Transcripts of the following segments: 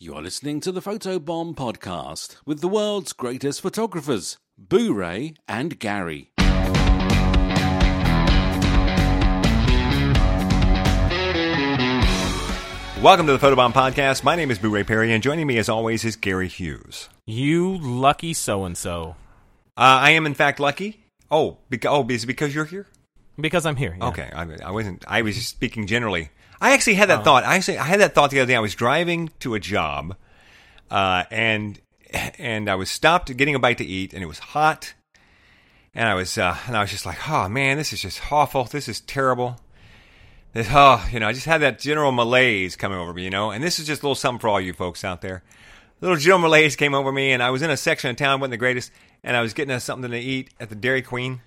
You're listening to the Photobomb podcast with the world's greatest photographers, Boo Ray and Gary. Welcome to the Photobomb Podcast. My name is Boo Ray Perry, and joining me as always is Gary Hughes. You lucky so and so. Uh, I am in fact lucky. Oh, beca- oh, is it because you're here? Because I'm here. yeah. Okay, I, I wasn't. I was just speaking generally. I actually had that thought. I actually I had that thought the other day. I was driving to a job, uh, and and I was stopped getting a bite to eat, and it was hot, and I was uh, and I was just like, oh man, this is just awful. This is terrible. This, oh, you know, I just had that general malaise coming over me, you know. And this is just a little something for all you folks out there. little general malaise came over me, and I was in a section of town wasn't the greatest, and I was getting us something to eat at the Dairy Queen,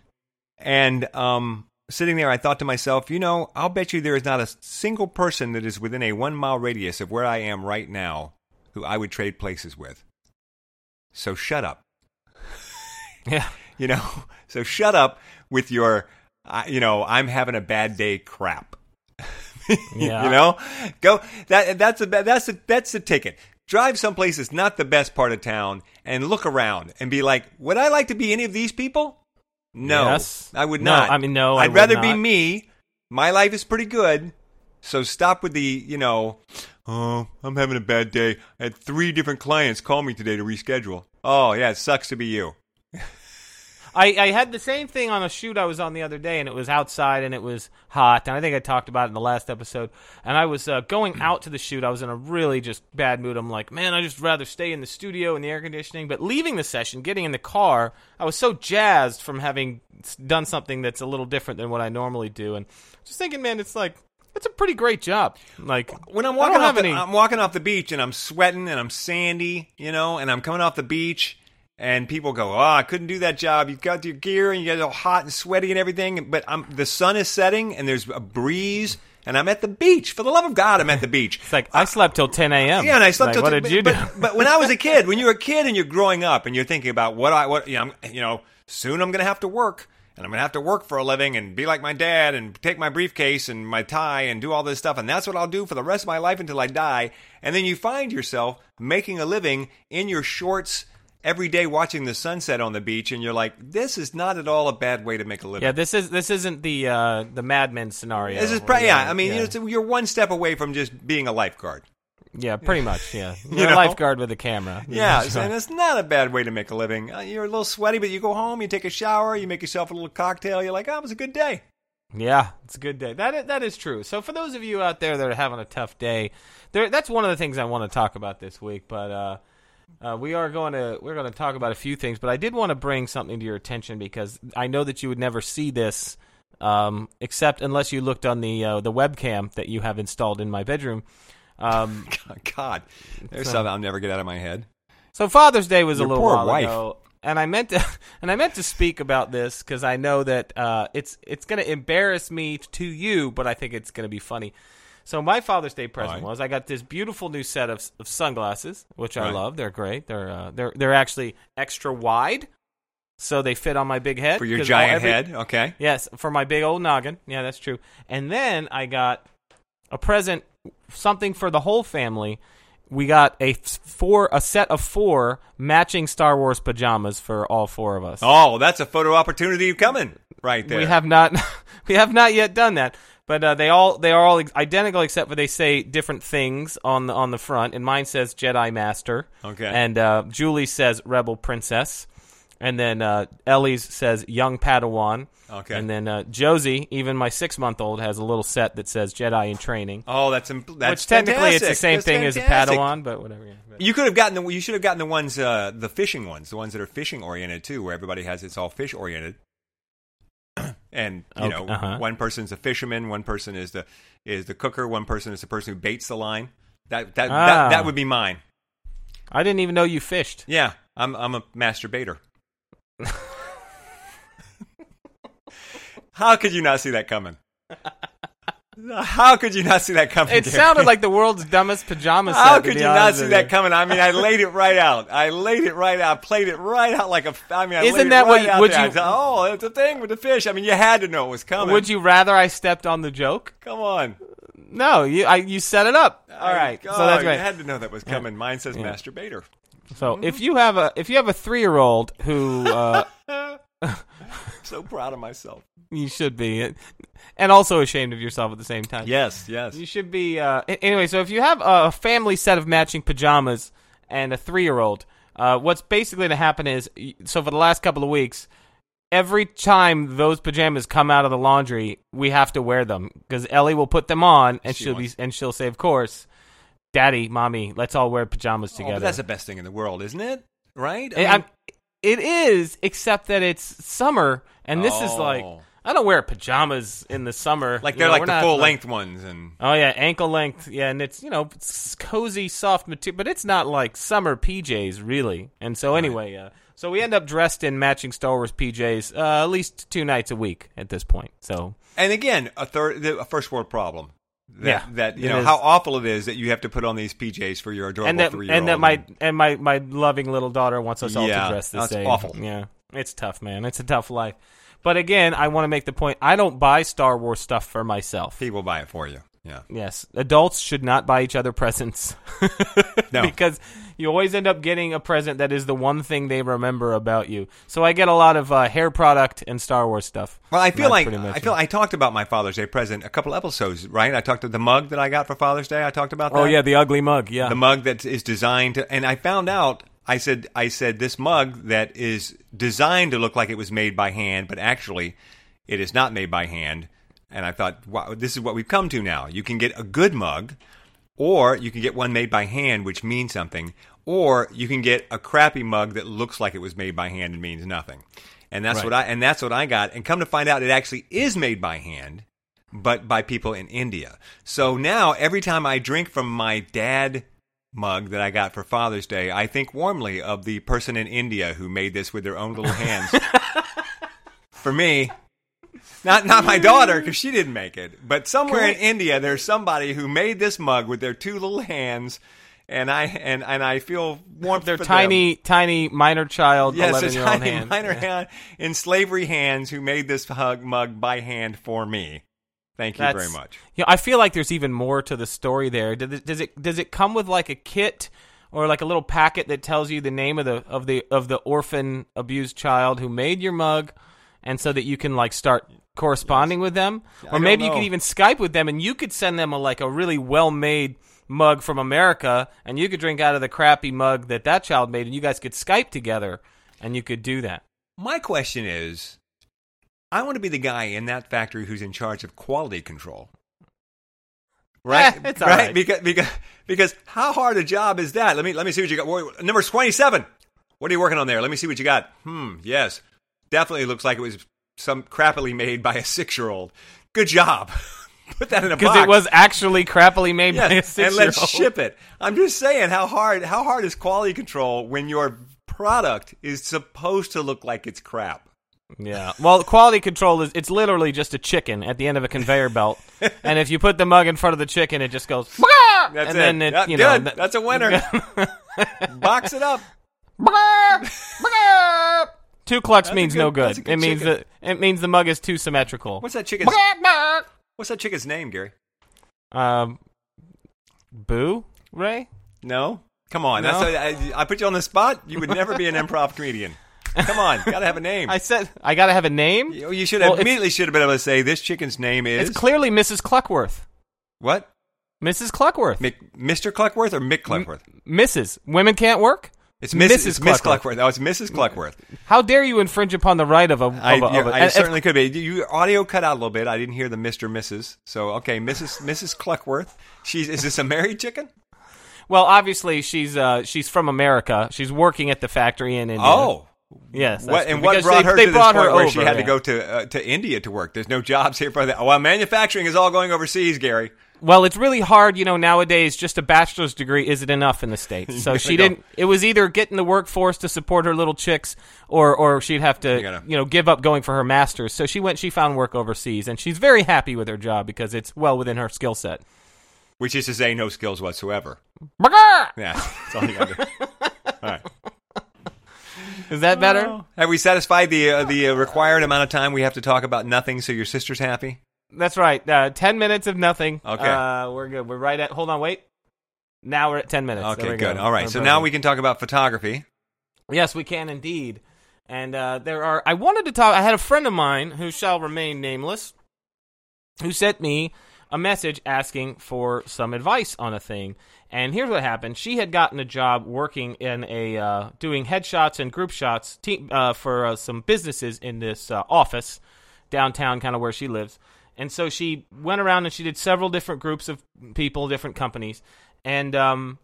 and um, sitting there, I thought to myself, you know, I'll bet you there is not a single person that is within a one mile radius of where I am right now who I would trade places with. So shut up. Yeah. You know, so shut up with your, uh, you know, I'm having a bad day crap. Yeah. you know, go that that's a that's a that's the ticket. Drive someplace that's not the best part of town and look around and be like, would I like to be any of these people? No, Yes. I would No, not. I mean, no, I I'd rather be me. My life is pretty good. So stop with the, you know, oh, I'm having a bad day. I had three different clients call me today to reschedule. Oh, yeah, it sucks to be you. I, I had the same thing on a shoot I was on the other day, and it was outside and it was hot. And I think I talked about it in the last episode. And I was uh, going out to the shoot. I was in a really just bad mood. I'm like, man, I just rather stay in the studio in the air conditioning. But leaving the session, getting in the car, I was so jazzed from having done something that's a little different than what I normally do. And just thinking, man, it's like it's a pretty great job. Like when I'm walking off the, any- I'm walking off the beach and I'm sweating and I'm sandy, you know, and I'm coming off the beach and people go, "Oh, I couldn't do that job. You got your gear and you get all hot and sweaty and everything." But I'm the sun is setting and there's a breeze and I'm at the beach. For the love of God, I'm at the beach. It's like I slept till 10 a.m. Yeah, and I slept Like, till What t- did you but, do? But, but when I was a kid, when you're a kid and you're growing up and you're thinking about what I what you know, you know soon I'm going to have to work and I'm going to have to work for a living and be like my dad and take my briefcase and my tie and do all this stuff and that's what I'll do for the rest of my life until I die. And then you find yourself making a living in your shorts every day watching the sunset on the beach and you're like this is not at all a bad way to make a living. yeah, this is this isn't the uh, the Mad Men scenario. This is probably, yeah. I mean, yeah. You it's- you're one step away from just being a lifeguard. Yeah, pretty much. Yeah, you're know? a lifeguard with a camera. Yeah, right. and it's not a bad way to make a living. Uh, you're a little sweaty, but you go home, you take a shower, you make yourself a little cocktail. You're like, oh, it was a good day. yeah, it's a good day. That is, that is true. So for those of you out there that are having a tough day, there that's one of the things I want to talk about this week. But uh, uh, we are going to we're going to talk about a few things. But I did want to bring something to your attention because I know that you would never see this. Um, except unless you looked on the uh, the webcam that you have installed in my bedroom. Um, God, there's So- something I'll never get out of my head. So Father's Day was Your a little poor while wife. ago, and I meant to and I meant to speak about this because I know that uh, it's it's going to embarrass me to you, but I think it's going to be funny. So my Father's Day present Right. was I got this beautiful new set of, of sunglasses, which I love. They're great. They're uh, they're they're actually extra wide, so they fit on my big head For your giant every- head, okay. Yes, for my big old noggin. Yeah, that's true. And then I got a present, something for the whole family. We got a four, a set of four matching Star Wars pajamas for all four of us. Oh, that's a photo opportunity coming right there. we have not, we have not yet done that. But uh, they all they are all identical except for they say different things on the on the front. And mine says Jedi Master. Okay. And uh, Julie says Rebel Princess. And then uh, Ellie's says Young Padawan. Okay. And then uh, Josie, even my six month old, has a little set that says Jedi in Training. Oh, that's imp- that's which technically it's the same That's thing as a. Padawan, but whatever. Yeah. But- You could have gotten the you should have gotten the ones uh, the fishing ones, the ones that are fishing oriented too, where everybody has it's all fish oriented. And you Okay, know, uh-huh. one person's a fisherman, one person is the is the cooker, one person is the person who baits the line. That that Ah. that, that would be mine. I didn't even know you fished. Yeah, I'm I'm a masturbator. How could you not see that coming? How could you not see that coming? It Gary? sounded like the world's dumbest pajama set. How could you not see that coming? I mean, I laid it right out. I laid it right out. I played it right out like a. I mean, I Isn't that what right you- out would there. You- oh, it's a thing with the fish. I mean, you had to know it was coming. Would you rather I stepped on the joke? Come on. No, you I, you set it up. All right, Oh, so that's you great. had to know that was coming. Mine says masturbator. So if you have a if you have a three year old who uh, So proud of myself. you should be, and also ashamed of yourself at the same time. Yes, yes. You should be. Uh, anyway, so if you have a family set of matching pajamas and a three year old, uh, what's basically going to happen is so for the last couple of weeks, every time those pajamas come out of the laundry, we have to wear them because Ellie will put them on and She will be and she'll say, of course, Daddy, Mommy, let's all wear pajamas Oh, together. but that's the best thing in the world, isn't it? Right? I mean- I'm- it is, except that it's summer, and this is like Oh. I don't wear pajamas in the summer. like You they're know, like we're the not, full length ones, and Oh yeah, ankle length. Yeah, and it's you know it's cozy, soft material, but it's not like summer PJs really. And so anyway, uh, so we end up dressed in matching Star Wars PJs uh, at least two nights a week at this point. So and again, a third, the- a first world problem. That, Yeah, that you know is. how awful it is that you have to put on these PJs for your adorable three-year-old. and that my and my my loving little daughter wants us all Yeah, to dress the same. awful. Yeah, it's tough, man. It's a tough life. But again, I want to make the point: I don't buy Star Wars stuff for myself. people buy it for you. Yeah, Yes, adults should not buy each other presents. No. because you always end up getting a present that is the one thing they remember about you. So I get a lot of uh, hair product and Star Wars stuff. Well, I feel like I feel. I talked about my Father's Day present a couple episodes, right? I talked about the mug that I got for Father's Day. I talked about that. Oh yeah, the ugly mug. Yeah, the mug that is designed to, and I found out. I said, I said this mug that is designed to look like it was made by hand, but actually, it is not made by hand. And I thought, wow, this is what we've come to now. You can get a good mug, or you can get one made by hand, which means something, or you can get a crappy mug that looks like it was made by hand and means nothing. And that's Right. what I and that's what I got. And come to find out, it actually is made by hand, but by people in India. So now every time I drink from my dad mug that I got for Father's Day, I think warmly of the person in India who made this with their own little hands. for me, not not my daughter because she didn't make it, but somewhere in India there's somebody who made this mug with their two little hands, and I and and I feel warmth. their for them. tiny, tiny minor child, Yes, a eleven year old tiny hand. minor hand in slavery hands who made this hug mug by hand for me. Thank you That's- very much. You know, I feel like there's even more to the story there. Does it, does it does it come with like a kit or like a little packet that tells you the name of the of the of the orphan abused child who made your mug, and so that you can like start corresponding with them, or maybe you could even Skype with them, and you could send them a like a really well made mug from America, and you could drink out of the crappy mug that that child made, and you guys could Skype together, and you could do that. My question is I want to be the guy in that factory who's in charge of quality control. Right? Eh, right? right. Because, because because how hard a job is that? Let me let me see what you got. Number 27. What are you working on there? Let me see what you got. Hmm, yes. Definitely looks like it was some crappily made by a 6-year-old. Good job. Put that in a box. Because it was actually crappily made by a Yes, six and let's ship it. I'm just saying how hard how hard is quality control when your product is supposed to look like it's crap. Yeah. Well, quality control is it's literally just a chicken at the end of a conveyor belt. and if you put the mug in front of the chicken, it just goes That's and it. then it, you know, good. th- That's a winner. Box it up. Two clucks That's means good- no good. It means chicken. that it means the mug is too symmetrical. What's that chicken's What's that chicken's name, Gary? Um Boo? Ray? No? Come on. No? That's a, I, I put you on the spot. You would never be an improv comedian. Come on. Got to have a name. I said I got to have a name. you you should have Well, immediately should have been able to say this chicken's name is It's clearly Mrs. Cluckworth. what? Mrs. Cluckworth. Mick, Mr. Cluckworth or Mick Cluckworth? Mrs. Women can't work? It's Miss, Mrs. it's Miss Cluckworth. Cluckworth. Oh, it's Mrs. Cluckworth. How dare you infringe upon the right of a, of I, a, of yeah, a- I certainly could be. You audio cut out a little bit. I didn't hear the Mr. Mrs. So okay, Mrs. Mrs. Cluckworth. She's is this a married chicken? Well, obviously she's uh, she's from America. She's working at the factory in India. Oh, yes. what and what brought they, her they to brought this her point where over, she had to go to uh, to India to work? There's no jobs here for that. Well, manufacturing is all going overseas, Gary. Well, it's really hard, you know. Nowadays, just a bachelor's degree isn't enough in the states. So she go. didn't. It was either get in the workforce to support her little chicks, or or she'd have to, You gotta- you know, give up going for her master's. So she went. She found work overseas, and she's very happy with her job because it's well within her skill set. Which is to say, no skills whatsoever. Yeah, that's all you got to do. All right. Is that better? Have we satisfied the uh, the uh, required amount of time we have to talk about nothing so your sister's happy? That's right. Uh, ten minutes of nothing. Okay. Uh, we're good. We're right at. Hold on. Wait. Now we're at ten minutes. Okay, good. go. All right. So now we can talk about photography. Yes, we can indeed. And uh, there are. I wanted to talk. I had a friend of mine who shall remain nameless, who sent me a message asking for some advice on a thing. And here's what happened: she had gotten a job working in a uh, doing headshots and group shots uh, for uh, some businesses in this uh, office downtown, kind of where she lives. And so she went around and she did several different groups of people, different companies, and um,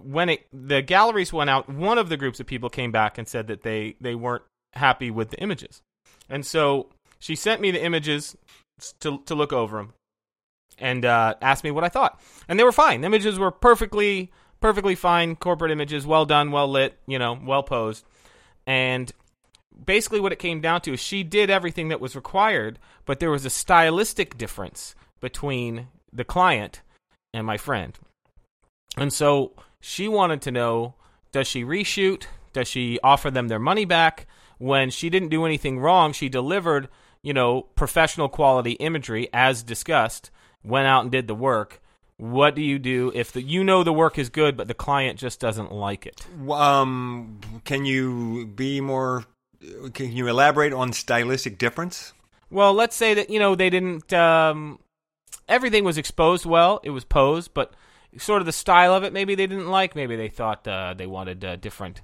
when it the galleries went out, one of the groups of people came back and said that they they weren't happy with the images, and so she sent me the images to to look over them, and uh, asked me what I thought, and they were fine. The images were perfectly perfectly fine. Corporate images, well done, well lit, you know, well posed, and basically what it came down to is she did everything that was required, but there was a stylistic difference between the client and my friend. And so she wanted to know does she reshoot? Does she offer them their money back? When she didn't do anything wrong, she delivered, you know, professional quality imagery as discussed, went out and did the work. What do you do if the, you know the work is good, but the client just doesn't like it? Um, can you be more? Can you elaborate on stylistic difference? Well, let's say that you know they didn't. Um, everything was exposed well. It was posed, but sort of the style of it, maybe they didn't like. Maybe they thought uh, they wanted uh, different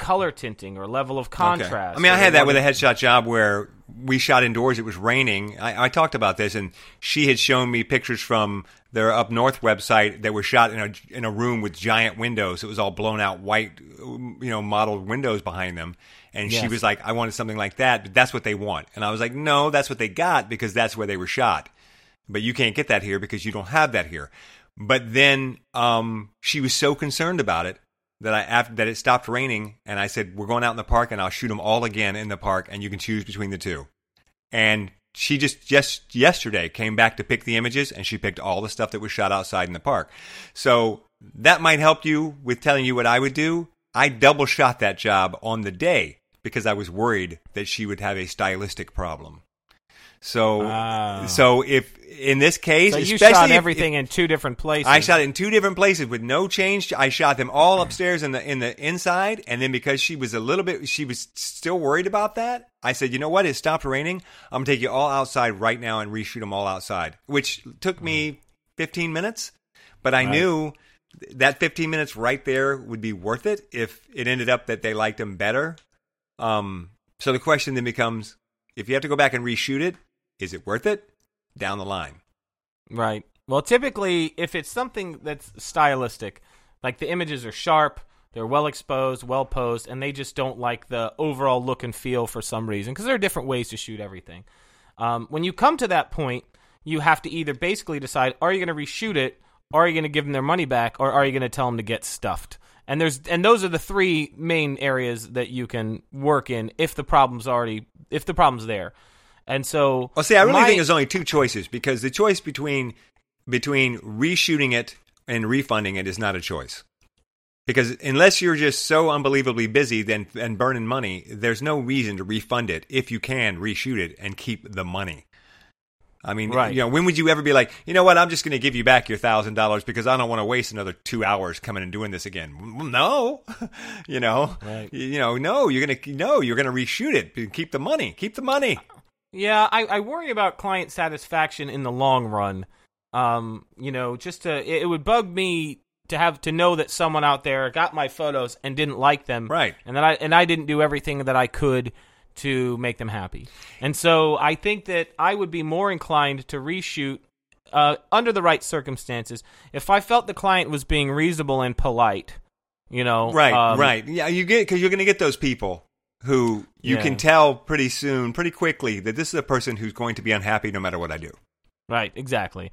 color tinting or level of contrast. Okay. I mean, I had that with a headshot job where we shot indoors. It was raining. I, I talked about this, and she had shown me pictures from their up north website that were shot in a in a room with giant windows. It was all blown out white, you know, modeled windows behind them. And she was like, "I wanted something like that, but that's what they want." And I was like, "No, that's what they got because that's where they were shot." but you can't get that here because you don't have that here. But then um, she was so concerned about it that I after that it stopped raining, and I said, "We're going out in the park, and I'll shoot them all again in the park, and you can choose between the two. And she just just yesterday came back to pick the images, and she picked all the stuff that was shot outside in the park. So that might help you with telling you what I would do. I double shot that job on the day because I was worried that she would have a stylistic problem. So, Ah. so if in this case, So you shot if- everything in two different places. I shot it in two different places with no change. I shot them all upstairs in the in the inside, and then because she was a little bit, she was still worried about that. I said, you know what? It stopped raining. I'm gonna take you all outside right now and reshoot them all outside, which took me 15 minutes, but I Right. knew that 15 minutes right there would be worth it if it ended up that they liked them better. Um, so the question then becomes, if you have to go back and reshoot it, is it worth it? Down the line. Right. Well, typically, if it's something that's stylistic, like the images are sharp, they're well exposed, well posed, and they just don't like the overall look and feel for some reason, because there are different ways to shoot everything. Um, when you come to that point, you have to either basically decide: are you going to reshoot it, are you going to give them their money back, or are you going to tell them to get stuffed? And there's and those are the three main areas that you can work in if the problem's already if the problem's there. And so, Well, see, I really my- think there's only two choices because the choice between between reshooting it and refunding it is not a choice. Because unless you're just so unbelievably busy then and burning money, there's no reason to refund it if you can reshoot it and keep the money. I mean, Right. you know, when would you ever be like, you know what, I'm just going to give you back your thousand dollars because I don't want to waste another two hours coming and doing this again? No, you know, Right. you know, no, you're gonna, no, you're gonna reshoot it, keep the money, keep the money. Yeah, I, I worry about client satisfaction in the long run. Um, you know, just to it, it would bug me to have to know that someone out there got my photos and didn't like them, Right. And that I and I didn't do everything that I could to make them happy. And so I think that I would be more inclined to reshoot uh, under the right circumstances if I felt the client was being reasonable and polite. You know, Right, um, right. Yeah, you get because you're going to get those people who you Yeah. can tell pretty soon, pretty quickly that this is a person who's going to be unhappy no matter what I do. Right, exactly.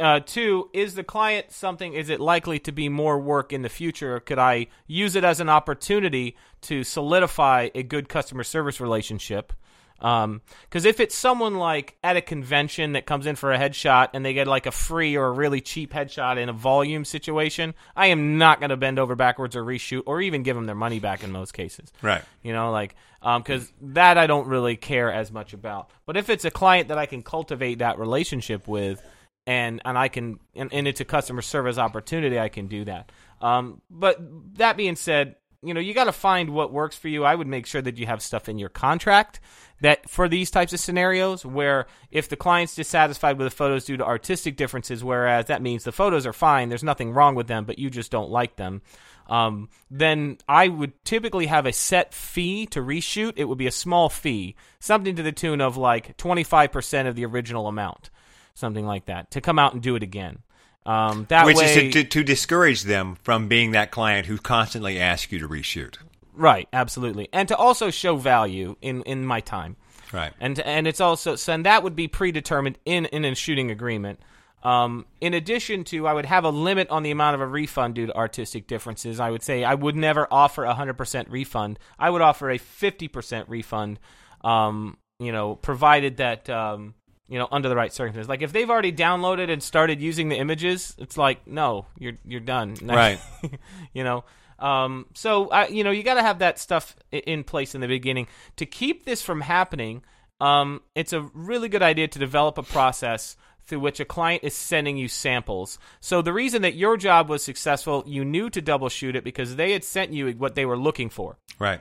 Uh, two, is the client something, is it likely to be more work in the future? Could I use it as an opportunity to solidify a good customer service relationship? Because if it's someone like at a convention that comes in for a headshot and they get like a free or a really cheap headshot in a volume situation, I am not going to bend over backwards or reshoot or even give them their money back in most cases. Right. You know, like because that I don't really care as much about. But if it's a client that I can cultivate that relationship with, and and I can and, and it's a customer service opportunity, I can do that. Um, but that being said, you know, you got to find what works for you. I would make sure that you have stuff in your contract that for these types of scenarios where if the client's dissatisfied with the photos due to artistic differences, whereas that means the photos are fine, there's nothing wrong with them, but you just don't like them. Um, then I would typically have a set fee to reshoot. It would be a small fee, something to the tune of like 25% of the original amount, something like that, to come out and do it again. Um, that Which way, is to, to, to discourage them from being that client who constantly asks you to reshoot. right, absolutely, and to also show value in in my time. Right. and and it's also so and that would be predetermined in in a shooting agreement. Um, in addition to, I would have a limit on the amount of a refund due to artistic differences. I would say I would never offer a hundred percent refund. I would offer a fifty percent refund. Um, you know, provided that um, you know under the right circumstances. Like if they've already downloaded and started using the images, it's like no, you're you're done. Right. you know. Um, so I, you know, you got to have that stuff in place in the beginning to keep this from happening. Um, it's a really good idea to develop a process through which a client is sending you samples. So the reason that your job was successful, you knew to double shoot it because they had sent you what they were looking for. Right.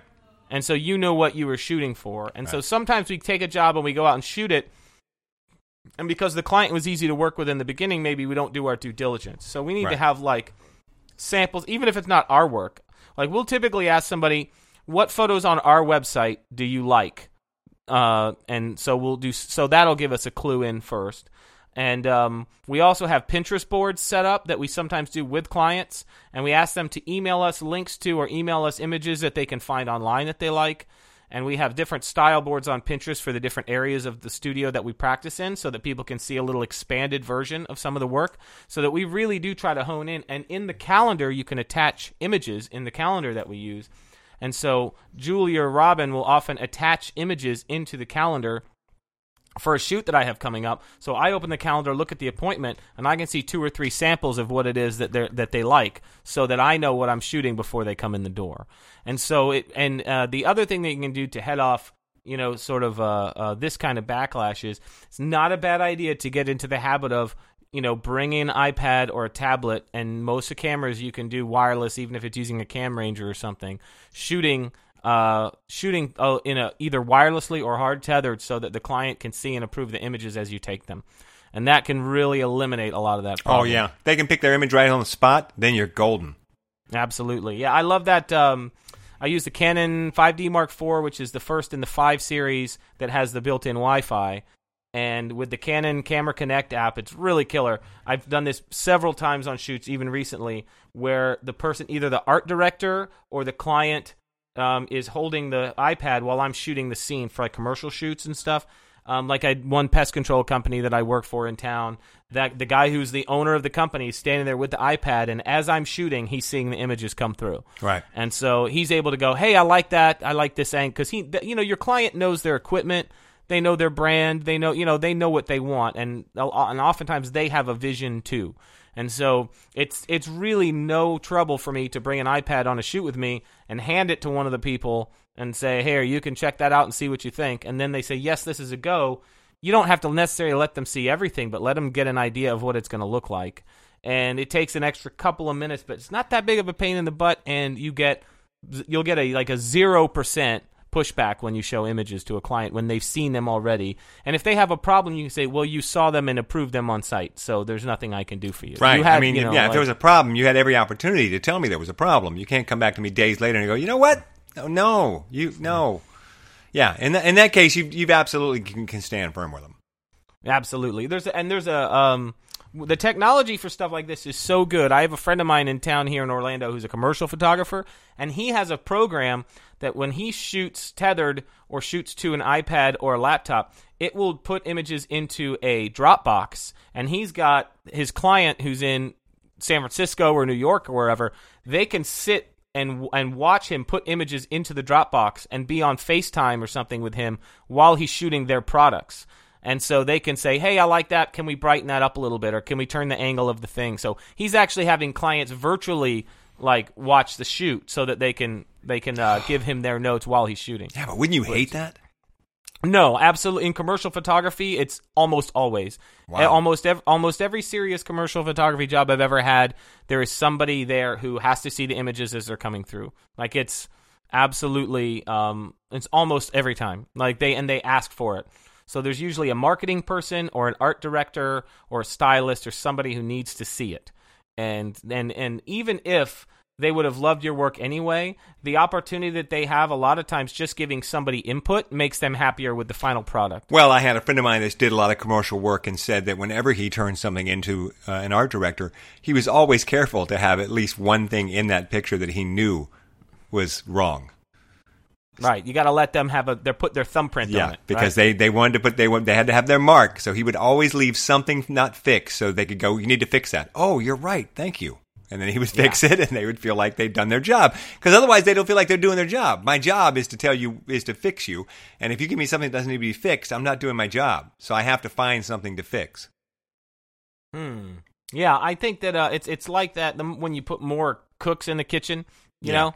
And so you know what you were shooting for. And so sometimes we take a job and we go out and shoot it. And because the client was easy to work with in the beginning, maybe we don't do our due diligence. So we need to have like samples, even if it's not our work. Like we'll typically ask somebody, "What photos on our website do you like?" Uh, and so we'll do. So that'll give us a clue in first. And um, we also have Pinterest boards set up that we sometimes do with clients, and we ask them to email us links to or email us images that they can find online that they like. And we have different style boards on Pinterest for the different areas of the studio that we practice in so that people can see a little expanded version of some of the work. So that we really do try to hone in. And in the calendar, you can attach images in the calendar that we use. And so Julie or Robin will often attach images into the calendar for a shoot that I have coming up. So I open the calendar, look at the appointment, and I can see two or three samples of what it is that they that they like, so that I know what I'm shooting before they come in the door. And so it and uh, the other thing that you can do to head off. You know, sort of uh, uh, this kind of backlash is it's not a bad idea to get into the habit of you know, bring in iPad or a tablet, and most of cameras you can do wireless, even if it's using a Cam Ranger or something. Shooting, uh, shooting uh, in a either wirelessly or hard tethered, so that the client can see and approve the images as you take them, and that can really eliminate a lot of that. Oh yeah, they can pick their image right on the spot. Then you're golden. Absolutely. Yeah, I love that. Um, I use the Canon 5D Mark IV, which is the first in the 5 series that has the built in Wi Fi. And with the Canon Camera Connect app, it's really killer. I've done this several times on shoots, even recently, where the person, either the art director or the client, um, is holding the iPad while I'm shooting the scene for like commercial shoots and stuff. Um, like I one pest control company that I work for in town. That the guy who's the owner of the company is standing there with the iPad, and as I'm shooting, he's seeing the images come through. Right. And so he's able to go, "Hey, I like that. I like this angle." Because he, th- you know, your client knows their equipment. They know their brand. They know, you know, they know what they want, and and oftentimes they have a vision too. And so it's it's really no trouble for me to bring an iPad on a shoot with me and hand it to one of the people and say, "Here, you can check that out and see what you think." And then they say, "Yes, this is a go." You don't have to necessarily let them see everything, but let them get an idea of what it's going to look like. And it takes an extra couple of minutes, but it's not that big of a pain in the butt, and you get you'll get a like a zero percent pushback when you show images to a client when they've seen them already. And if they have a problem, you can say, "Well, you saw them and approved them on site, so there's nothing I can do for you." Right. You had, I mean, you know, yeah. if there was a problem, you had every opportunity to tell me there was a problem. You can't come back to me days later and go, you know what? No, no, you no. Yeah. In that in that case, you you've absolutely can, can stand firm with them. Absolutely. There's a, and there's a um the technology for stuff like this is so good. I have a friend of mine in town here in Orlando who's a commercial photographer and he has a program that when he shoots tethered or shoots to an iPad or a laptop, it will put images into a Dropbox and he's got his client who's in San Francisco or New York or wherever, they can sit and and watch him put images into the Dropbox and be on FaceTime or something with him while he's shooting their products. And so they can say, "Hey, I like that. Can we brighten that up a little bit or can we turn the angle of the thing?" So he's actually having clients virtually like watch the shoot so that they can they can uh, give him their notes while he's shooting. Yeah, but wouldn't you hate that? No, absolutely. In commercial photography, it's almost always. Wow. Almost ev- almost every serious commercial photography job I've ever had, there is somebody there who has to see the images as they're coming through. Like it's absolutely, um, it's almost every time. Like they and they ask for it. So there's usually a marketing person or an art director or a stylist or somebody who needs to see it. And and and even if they would have loved your work anyway. The opportunity that they have, a lot of times, just giving somebody input makes them happier with the final product. Well, I had a friend of mine that did a lot of commercial work and said that whenever he turned something into uh, an art director, he was always careful to have at least one thing in that picture that he knew was wrong. Right, you got to let them have a. They put their thumbprint Yeah, on it because right? they, they wanted to put they want- they had to have their mark, so he would always leave something not fixed, so they could go. You need to fix that. Oh, you're right. Thank you. And then he would fix it, and they would feel like they'd done their job. Because otherwise, they don't feel like they're doing their job. My job is to tell you is to fix you, and if you give me something that doesn't need to be fixed, I'm not doing my job. So I have to find something to fix. Hmm. Yeah, I think that uh, it's it's like that when you put more cooks in the kitchen. You Yeah. know,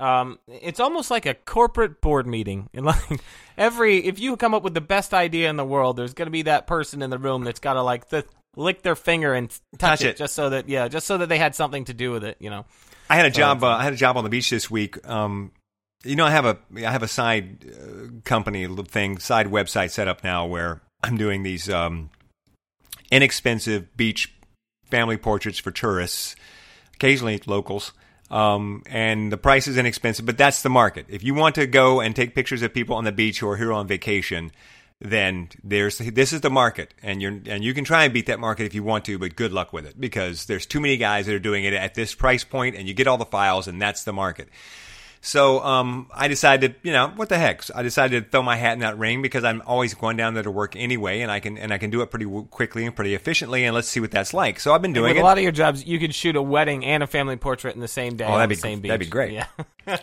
um, it's almost like a corporate board meeting. And like every, if you come up with the best idea in the world, there's going to be that person in the room that's got to like th- lick their finger and touch, Touch it, it. just so that yeah, just so that they had something to do with it. You know. I had a job. Uh, I had a job on the beach this week. Um, you know, I have a I have a side uh, company thing, side website set up now where I'm doing these um, inexpensive beach family portraits for tourists, occasionally locals. Um, and the price is inexpensive, but that's the market. If you want to go and take pictures of people on the beach who are here on vacation, then there's this is the market, and you're and you can try and beat that market if you want to, but good luck with it because there's too many guys that are doing it at this price point, and you get all the files, and that's the market. So um, I decided, you know, what the heck? So I decided to throw my hat in that ring because I'm always going down there to work anyway, and I can and I can do it pretty w- quickly and pretty efficiently, and let's see what that's like. So I've been doing it. a lot of your jobs, you could shoot a wedding and a family portrait in the same day Oh, on that'd the be- same beach. that'd be great. Yeah.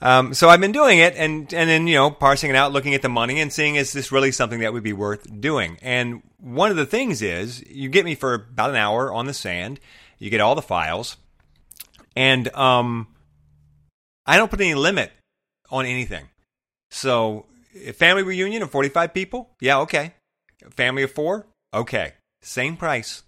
Um, so I've been doing it, and and then you know parsing it out, looking at the money, and seeing is this really something that would be worth doing. And one of the things is you get me for about an hour on the sand, you get all the files, and um, I don't put any limit on anything. So a family reunion of forty five people, yeah, okay. Family of four, okay, same price.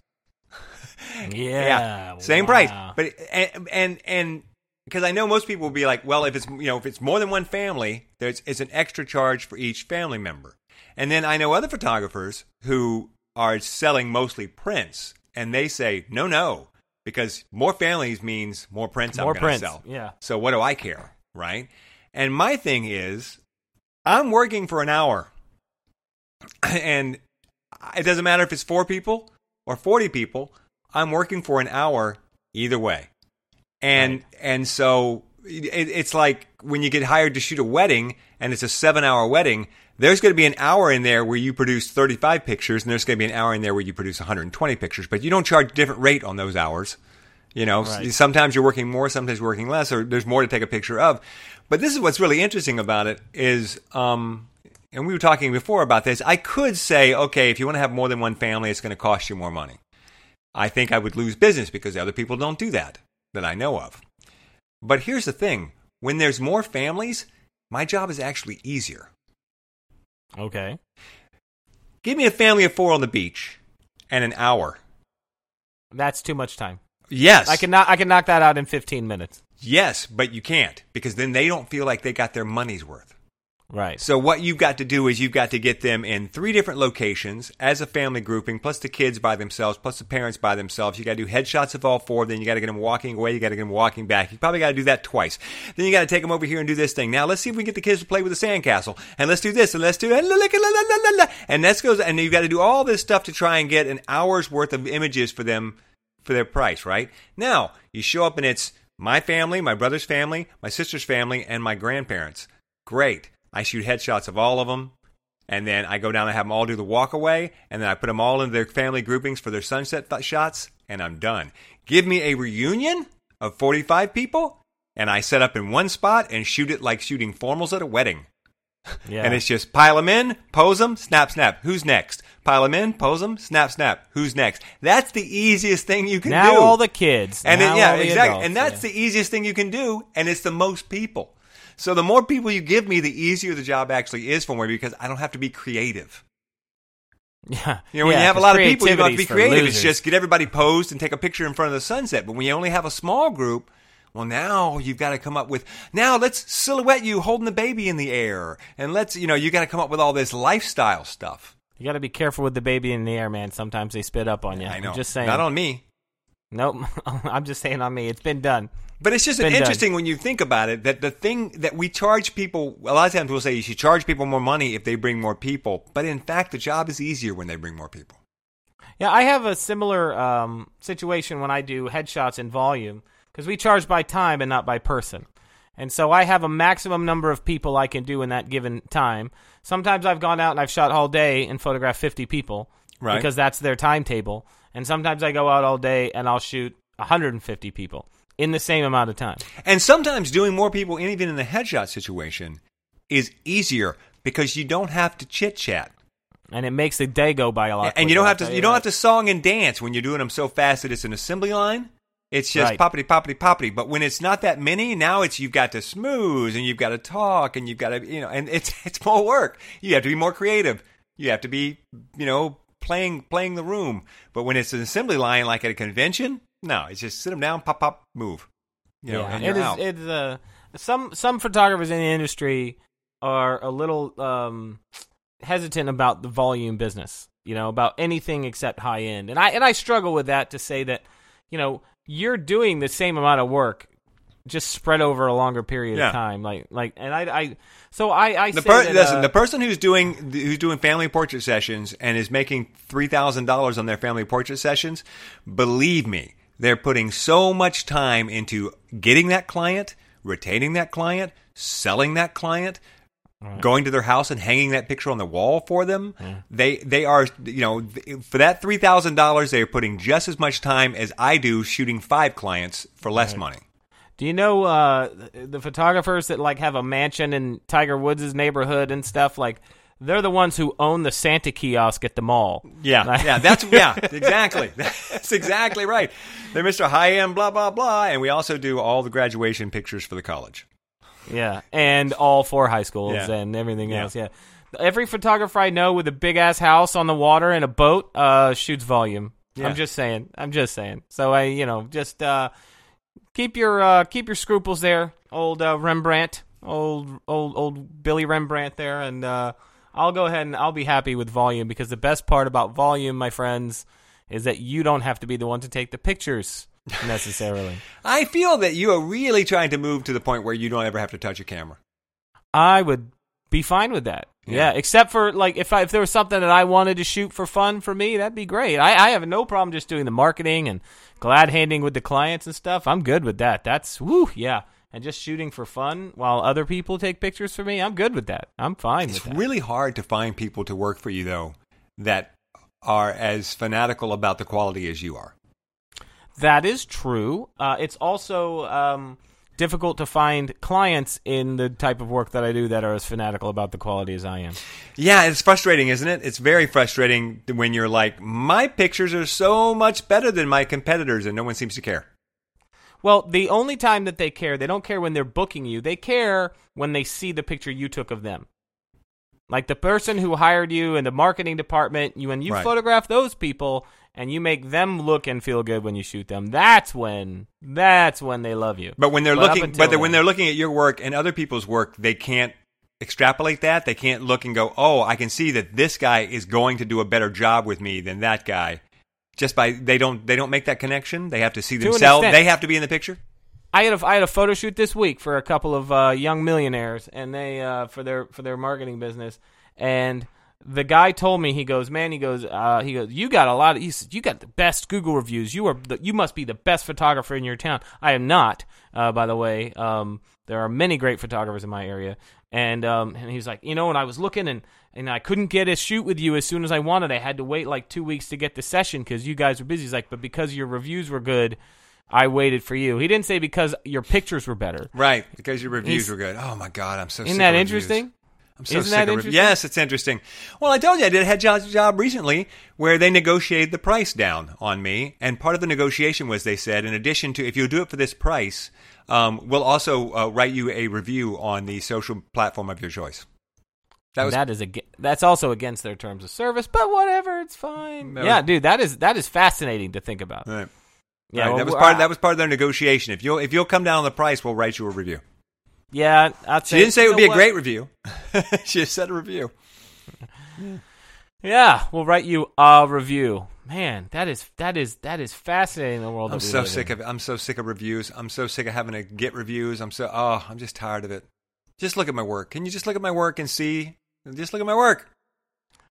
yeah. same wow. price. But and and and because I know most people will be like, well, if it's you know if it's more than one family, there's it's an extra charge for each family member. And then I know other photographers who are selling mostly prints, and they say, no, no, because more families means more prints More I'm going to sell. yeah. So what do I care, right? And my thing is, I'm working for an hour, and it doesn't matter if it's four people or 40 people. I'm working for an hour either way. And and so it, it's like when you get hired to shoot a wedding and it's a 7-hour wedding, there's going to be an hour in there where you produce 35 pictures and there's going to be an hour in there where you produce 120 pictures, but you don't charge a different rate on those hours. You know, Right. sometimes you're working more, sometimes you're working less, or there's more to take a picture of. But this is what's really interesting about it is, um, and we were talking before about this. I could say, okay, if you want to have more than one family, it's going to cost you more money. I think I would lose business because other people don't do that that I know of. But here's the thing: when there's more families, my job is actually easier. Okay. Give me a family of four on the beach and an hour. That's too much time. Yes, I can knock, I can knock that out in 15 minutes. Yes, but you can't because then they don't feel like they got their money's worth. Right. So what you've got to do is you've got to get them in three different locations as a family grouping, plus the kids by themselves, plus the parents by themselves. You got to do headshots of all four. Then you got to get them walking away. You got to get them walking back. You probably got to do that twice. Then you got to take them over here and do this thing. Now let's see if we can get the kids to play with the sandcastle, and let's do this, and let's do and that goes. And you've got to do all this stuff to try and get an hour's worth of images for them for their price. Right now, you show up and it's my family, my brother's family, my sister's family, and my grandparents. Great. I shoot headshots of all of them, and then I go down and have them all do the walk away, and then I put them all into their family groupings for their sunset th- shots, and I'm done. Give me a reunion of 45 people, and I set up in one spot and shoot it like shooting formals at a wedding. Yeah. And it's just pile them in, pose them, snap, snap. Who's next? Pile them in, pose them, snap, snap. Who's next? That's the easiest thing you can now do. all the kids. and now it, yeah, all the exactly. adults, and that's yeah. the easiest thing you can do, and it's the most people. So the more people you give me, the easier the job actually is for me because I don't have to be creative. yeah. You know, when Yeah, you have a lot of people, you don't have to be creative. It's just get everybody posed and take a picture in front of the sunset. But when you only have a small group, well, now you've got to come up with now let's silhouette you holding the baby in the air, and let's you know you got to come up with all this lifestyle stuff. You got to be careful with the baby in the air, man. Sometimes they spit up on you. I know. I'm just saying. Not on me. Nope. I'm just saying on me. It's been done. But it's just Been done. interesting when you think about it that the thing that we charge people, a lot of times we'll say you should charge people more money if they bring more people. But in fact, the job is easier when they bring more people. Yeah, I have a similar um, situation when I do headshots in volume because we charge by time and not by person. And so I have a maximum number of people I can do in that given time. Sometimes I've gone out and I've shot all day and photographed 50 people Right. because that's their timetable. And sometimes I go out all day and I'll shoot 150 people in the same amount of time. And sometimes doing more people, even in the headshot situation, is easier because you don't have to chit chat. And it makes the day go by a lot. and you don't have to you don't have to song and dance when you're doing them so fast that it's an assembly line. It's just Right. poppity poppity poppity. But when it's not that many, now it's you've got to smooth and you've got to talk and you've got to you know and it's it's more work. You have to be more creative. You have to be you know playing playing the room. But when it's an assembly line like at a convention, no, it's just sit them down, pop pop, move. You know, yeah, and you're is. out. It's uh, some some photographers in the industry are a little um, hesitant about the volume business. You know, about anything except high end, and I and I struggle with that to say that you know you're doing the same amount of work, just spread over a longer period Yeah. of time. Like like, and I I so I I The, per- that, listen, uh, the person who's doing who's doing family portrait sessions and is making three thousand dollars on their family portrait sessions, believe me, they're putting so much time into getting that client, retaining that client, selling that client, going to their house and hanging that picture on the wall for them. They they are you know for that three thousand dollars they are putting just as much time as I do shooting five clients for less money. Do you know uh, the photographers that like have a mansion in Tiger Woods' neighborhood and stuff? Like they're the ones who own the Santa kiosk at the mall. Yeah, yeah, that's yeah, exactly. That's exactly right. They're Mr. High End, blah blah blah, and we also do all the graduation pictures for the college. Yeah, and all four high schools Yeah. and everything Yeah. else. Yeah, every photographer I know with a big ass house on the water and a boat uh, shoots volume. Yeah. I'm just saying. I'm just saying. So I, you know, just uh, keep your uh, keep your scruples there, old uh, Rembrandt, old old old Billy Rembrandt there, and uh, I'll go ahead and I'll be happy with volume because the best part about volume, my friends, is that you don't have to be the one to take the pictures necessarily. I feel that you are really trying to move to the point where you don't ever have to touch a camera. I would be fine with that. Yeah. Yeah, except for like if I, if there was something that I wanted to shoot for fun for me, that'd be great. I, I have no problem just doing the marketing and glad handing with the clients and stuff. I'm good with that. That's woo, yeah. And just shooting for fun while other people take pictures for me, I'm good with that. I'm fine It's with that. really hard to find people to work for you though that are as fanatical about the quality as you are. That is true. Uh, it's also um, difficult to find clients in the type of work that I do that are as fanatical about the quality as I am. Yeah, it's frustrating, isn't it? It's very frustrating when you're like, my pictures are so much better than my competitors, and no one seems to care. Well, the only time that they care, they don't care when they're booking you. They care when they see the picture you took of them. Like the person who hired you in the marketing department, you when you Right. photograph those people and you make them look and feel good when you shoot them, that's when that's when they love you. But when they're But looking, but they're- when they're looking at your work and other people's work, they can't extrapolate that. They can't look and go, "Oh, I can see that this guy is going to do a better job with me than that guy." Just by they don't they don't make that connection. They have to see themselves. They have to be in the picture. I had a I had a photo shoot this week for a couple of uh, young millionaires, and they uh, for their for their marketing business. And the guy told me he goes, man, he goes, uh, he goes, you got a lot of, he said, you got the best Google reviews. You are the, you must be the best photographer in your town. I am not, uh, by the way. Um, there are many great photographers in my area, and um, and he was like, you know, and I was looking and. And I couldn't get a shoot with you as soon as I wanted. I had to wait like two weeks to get the session because you guys were busy. He's like, but because your reviews were good, I waited for you. He didn't say because your pictures were better. Right, because your reviews He's- were good. Oh my god, I'm so. Isn't that interesting? I'm so Isn't sick that of interesting? Yes, it's interesting. Well, I told you I did a head job, job recently where they negotiated the price down on me, and part of the negotiation was they said, in addition to if you do it for this price, um, we'll also uh, write you a review on the social platform of your choice. That was that is ag- that's also against their terms of service, but whatever, it's fine. Yeah, was- dude, that is that is fascinating to think about. right. Yeah, Right, well, that was part. Of, that was part of their negotiation. If you'll if you'll come down on the price, we'll write you a review. Yeah, I'd She say didn't say it would be a great review. she just said a review. Yeah, we'll write you a review. Man, that is that is that is fascinating. in The world. I'm so sick in. of it. I'm so sick of reviews. I'm so sick of having to get reviews. I'm so oh, I'm just tired of it. Just look at my work. Can you just look at my work and see? Just look at my work.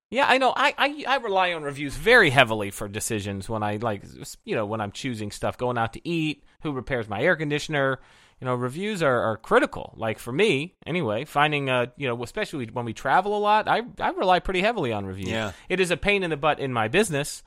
Yeah, I know. I, I I rely on reviews very heavily for decisions when I like you know when I'm choosing stuff, going out to eat, who repairs my air conditioner. You know, reviews are, are critical. Like for me, anyway, finding uh you know especially when we travel a lot, I I rely pretty heavily on reviews. Yeah. it is a pain in the butt in my business,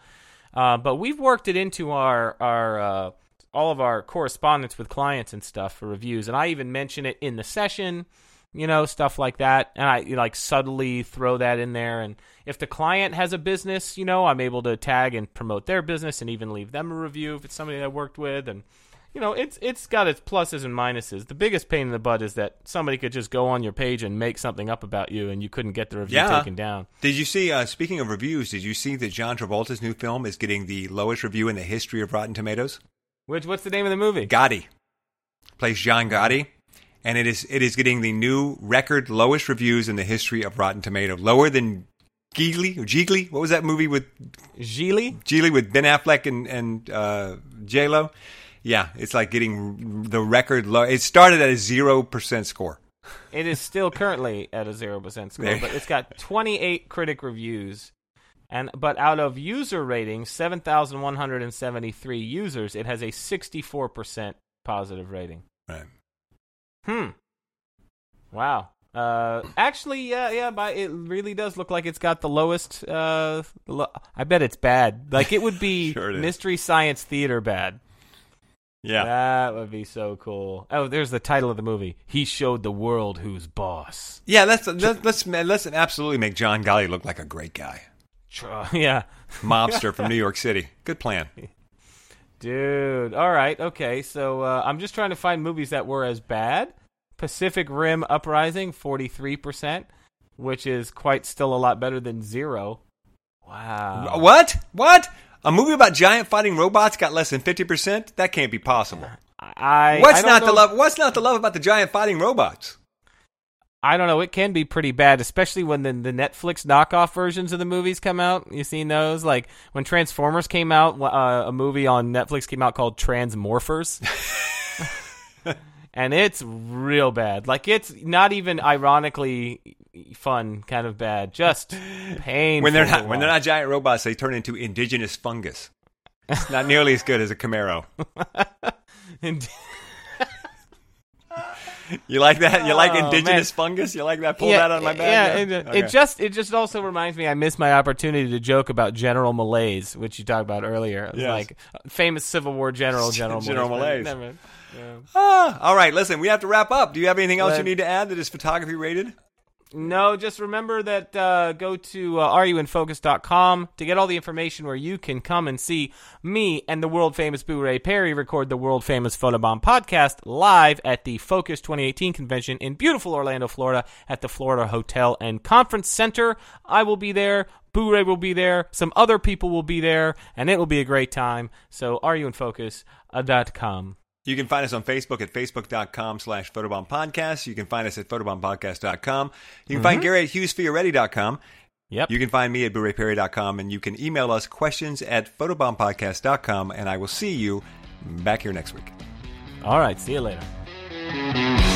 uh, but we've worked it into our our uh, all of our correspondence with clients and stuff for reviews, and I even mention it in the session you know, stuff like that. And I like subtly throw that in there. And if the client has a business, you know, I'm able to tag and promote their business and even leave them a review if it's somebody I worked with. And you know, it's it's got its pluses and minuses. The biggest pain in the butt is that somebody could just go on your page and make something up about you, and you couldn't get the review Yeah. taken down. Did you see? Uh, speaking of reviews, did you see that John Travolta's new film is getting the lowest review in the history of Rotten Tomatoes? Which what's the name of the movie? Gotti plays John Gotti, and it is it is getting the new record lowest reviews in the history of Rotten Tomato, lower than Gigli or Jiggly. What was that movie with Gigli. Gigli with Ben Affleck and and uh, J Lo? Yeah, it's like getting the record low. It started at a zero percent score. It is still currently at a zero percent score, but it's got 28 critic reviews, and but out of user ratings, 7,173 users, it has a 64 percent positive rating. Right. Hmm. Wow. Uh, actually, yeah, yeah, but it really does look like it's got the lowest. Uh, lo- I bet it's bad. Like it would be Sure it. Mystery Science Theater bad. Yeah. That would be so cool. Oh, there's the title of the movie. He showed the world who's boss. Yeah, let's let's let's, let's absolutely make John Gotti look like a great guy, Yeah. mobster from New York City. Good plan. Dude. All right. Okay. So uh, I'm just trying to find movies that were as bad. Pacific Rim Uprising, 43%, which is quite still a lot better than zero. Wow. What? What? A movie about giant fighting robots got less than fifty percent? That can't be possible. I, What's I not the love? What's not the love about the giant fighting robots? I don't know. It can be pretty bad, especially when the, the Netflix knockoff versions of the movies come out. You seen those? Like when Transformers came out, uh, a movie on Netflix came out called Transmorphers. and it's real bad. Like it's not even ironically fun, kind of bad. Just painful. When they're not when they're not giant robots, they turn into indigenous fungus. It's not nearly as good as a Camaro. You like that? You like Oh, indigenous man. fungus? You like that? Pull that out of my bag. Yeah, there? it, Okay. it just it just also reminds me I missed my opportunity to joke about General Malaise, which you talked about earlier. Yes. like famous Civil War general General General Malaise. Malaise. never- yeah. Ah, all right. Listen, we have to wrap up. Do you have anything else you need to add that is photography rated? No, just remember that uh, go to uh, areyouinfocus.com to get all the information where you can come and see me and the world famous Boo Ray Perry record the world famous Photobomb podcast live at the Focus 2018 convention in beautiful Orlando, Florida at the Florida Hotel and Conference Center. I will be there. Boo Ray will be there. Some other people will be there, and it will be a great time. So, areyouinfocus.com. You can find us on Facebook at facebook.com slash photobomb podcast. You can find us at photobombpodcast.com. You can find mm-hmm. Gary at hughesfioretti.com. Yep. You can find me at blu-rayperry.com and you can email us questions at photobombpodcast.com and I will see you back here next week. all right. See you later.